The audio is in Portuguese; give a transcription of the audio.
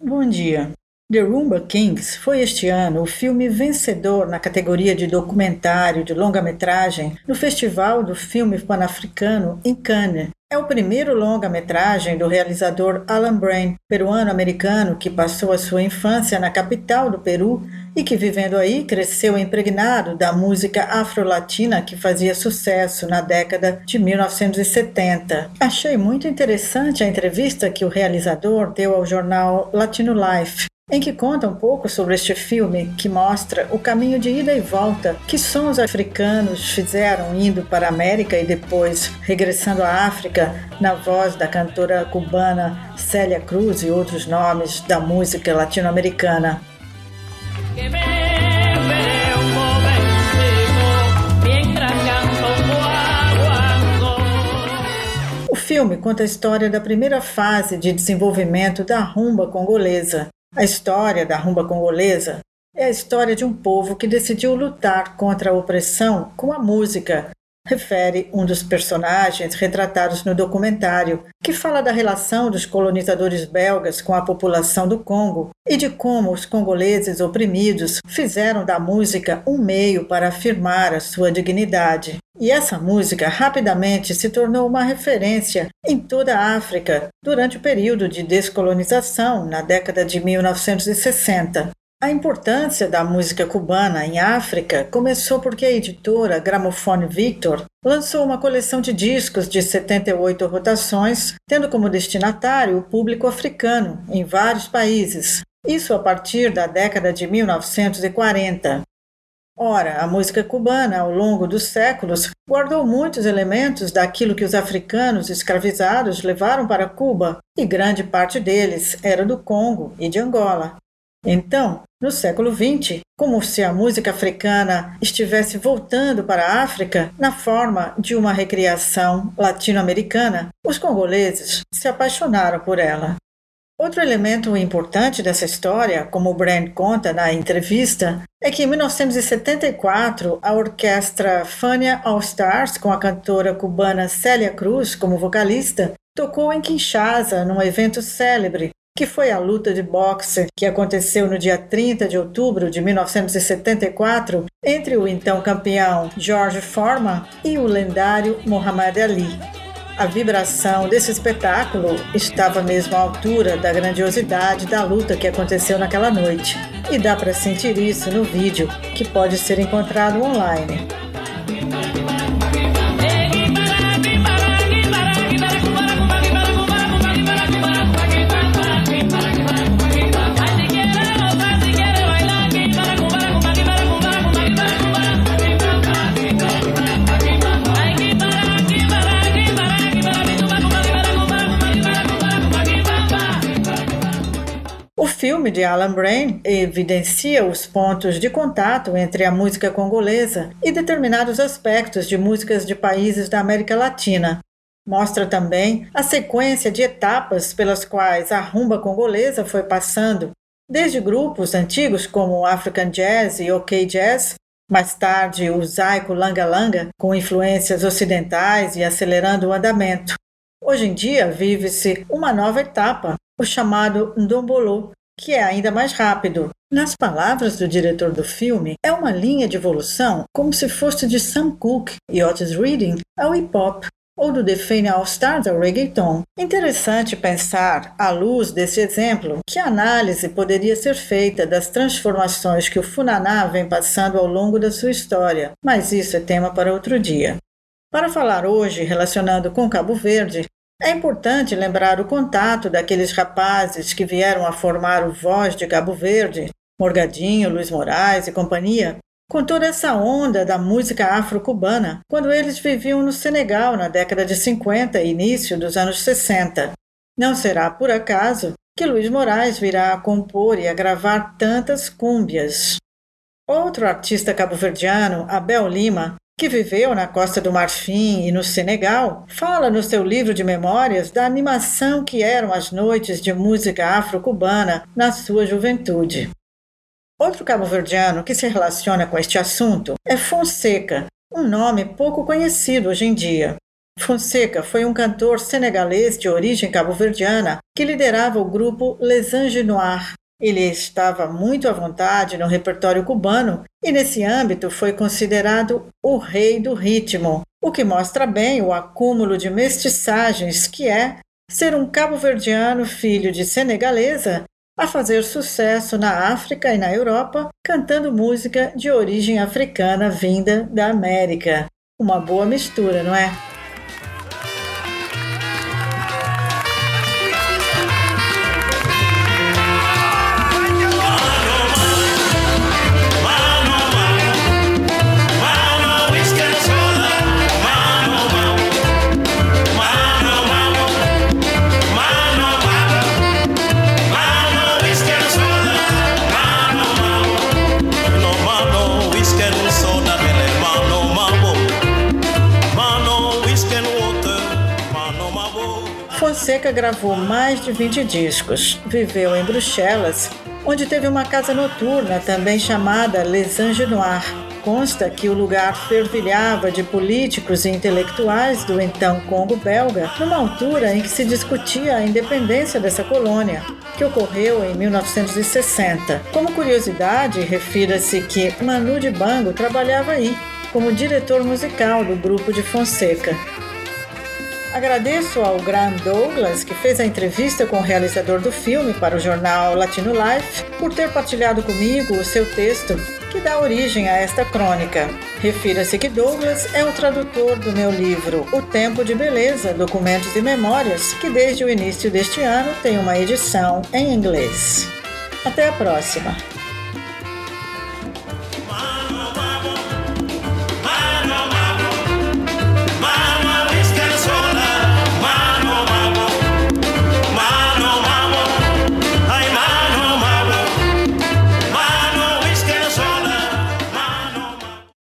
Bom dia. The Rumba Kings foi este ano o filme vencedor na categoria de documentário de longa-metragem no Festival do Filme Pan-Africano em Cannes. É o primeiro longa-metragem do realizador Alan Brain, peruano-americano que passou a sua infância na capital do Peru e que, vivendo aí, cresceu impregnado da música afro-latina que fazia sucesso na década de 1970. Achei muito interessante a entrevista que o realizador deu ao jornal Latino Life em que conta um pouco sobre este filme que mostra o caminho de ida e volta que sons africanos fizeram indo para a América e depois regressando à África na voz da cantora cubana Célia Cruz e outros nomes da música latino-americana. O filme conta a história da primeira fase de desenvolvimento da rumba congolesa, a história da rumba congolesa é a história de um povo que decidiu lutar contra a opressão com a música, refere um dos personagens retratados no documentário, que fala da relação dos colonizadores belgas com a população do Congo e de como os congoleses oprimidos fizeram da música um meio para afirmar a sua dignidade. E essa música rapidamente se tornou uma referência em toda a África durante o período de descolonização na década de 1960. A importância da música cubana em África começou porque a editora Gramophone Victor lançou uma coleção de discos de 78 rotações, tendo como destinatário o público africano em vários países. Isso a partir da década de 1940. Ora, a música cubana, ao longo dos séculos, guardou muitos elementos daquilo que os africanos escravizados levaram para Cuba, e grande parte deles era do Congo e de Angola. Então, no século XX, como se a música africana estivesse voltando para a África na forma de uma recriação latino-americana, os congoleses se apaixonaram por ela. Outro elemento importante dessa história, como o Brand conta na entrevista, é que em 1974 a orquestra Fania All Stars, com a cantora cubana Célia Cruz como vocalista, tocou em Kinshasa num evento célebre que foi a luta de boxe que aconteceu no dia 30 de outubro de 1974 entre o então campeão George Foreman e o lendário Muhammad Ali. A vibração desse espetáculo estava mesmo à altura da grandiosidade da luta que aconteceu naquela noite. E dá para sentir isso no vídeo, que pode ser encontrado online. Filme de Alan Brain evidencia os pontos de contato entre a música congolesa e determinados aspectos de músicas de países da América Latina. Mostra também a sequência de etapas pelas quais a rumba congolesa foi passando, desde grupos antigos como African Jazz e OK Jazz, mais tarde o Zaiko Langa Langa, com influências ocidentais e acelerando o andamento. Hoje em dia vive-se uma nova etapa, o chamado Ndombolo, que é ainda mais rápido. Nas palavras do diretor do filme, é uma linha de evolução como se fosse de Sam Cooke e Otis Reading ao hip hop, ou do Define All Stars ao reggaeton. Interessante pensar, à luz desse exemplo, que análise poderia ser feita das transformações que o Funaná vem passando ao longo da sua história, mas isso é tema para outro dia. Para falar hoje, relacionando com Cabo Verde, é importante lembrar o contato daqueles rapazes que vieram a formar o Voz de Cabo Verde, Morgadinho, Luiz Moraes e companhia, com toda essa onda da música afro-cubana, quando eles viviam no Senegal na década de 50 e início dos anos 60. Não será por acaso que Luiz Moraes virá a compor e a gravar tantas cúmbias. Outro artista cabo-verdiano, Abel Lima, que viveu na Costa do Marfim e no Senegal, fala no seu livro de memórias da animação que eram as noites de música afro-cubana na sua juventude. Outro cabo-verdiano que se relaciona com este assunto é Fonseca, um nome pouco conhecido hoje em dia. Fonseca foi um cantor senegalês de origem cabo-verdiana que liderava o grupo Les Anges Noirs. Ele estava muito à vontade no repertório cubano e, nesse âmbito, foi considerado o rei do ritmo, o que mostra bem o acúmulo de mestiçagens que é ser um cabo-verdiano filho de senegalesa a fazer sucesso na África e na Europa, cantando música de origem africana vinda da América. Uma boa mistura, não é? Fonseca gravou mais de 20 discos. Viveu em Bruxelas, onde teve uma casa noturna também chamada Les Anges Noirs. Consta que o lugar fervilhava de políticos e intelectuais do então Congo belga, numa altura em que se discutia a independência dessa colônia, que ocorreu em 1960. Como curiosidade, refira-se que Manu Dibango trabalhava aí, como diretor musical do grupo de Fonseca. Agradeço ao Graham Douglas, que fez a entrevista com o realizador do filme para o jornal Latino Life, por ter partilhado comigo o seu texto que dá origem a esta crônica. Refira-se que Douglas é o tradutor do meu livro O Tempo de Beleza, Documentos e Memórias, que desde o início deste ano tem uma edição em inglês. Até a próxima!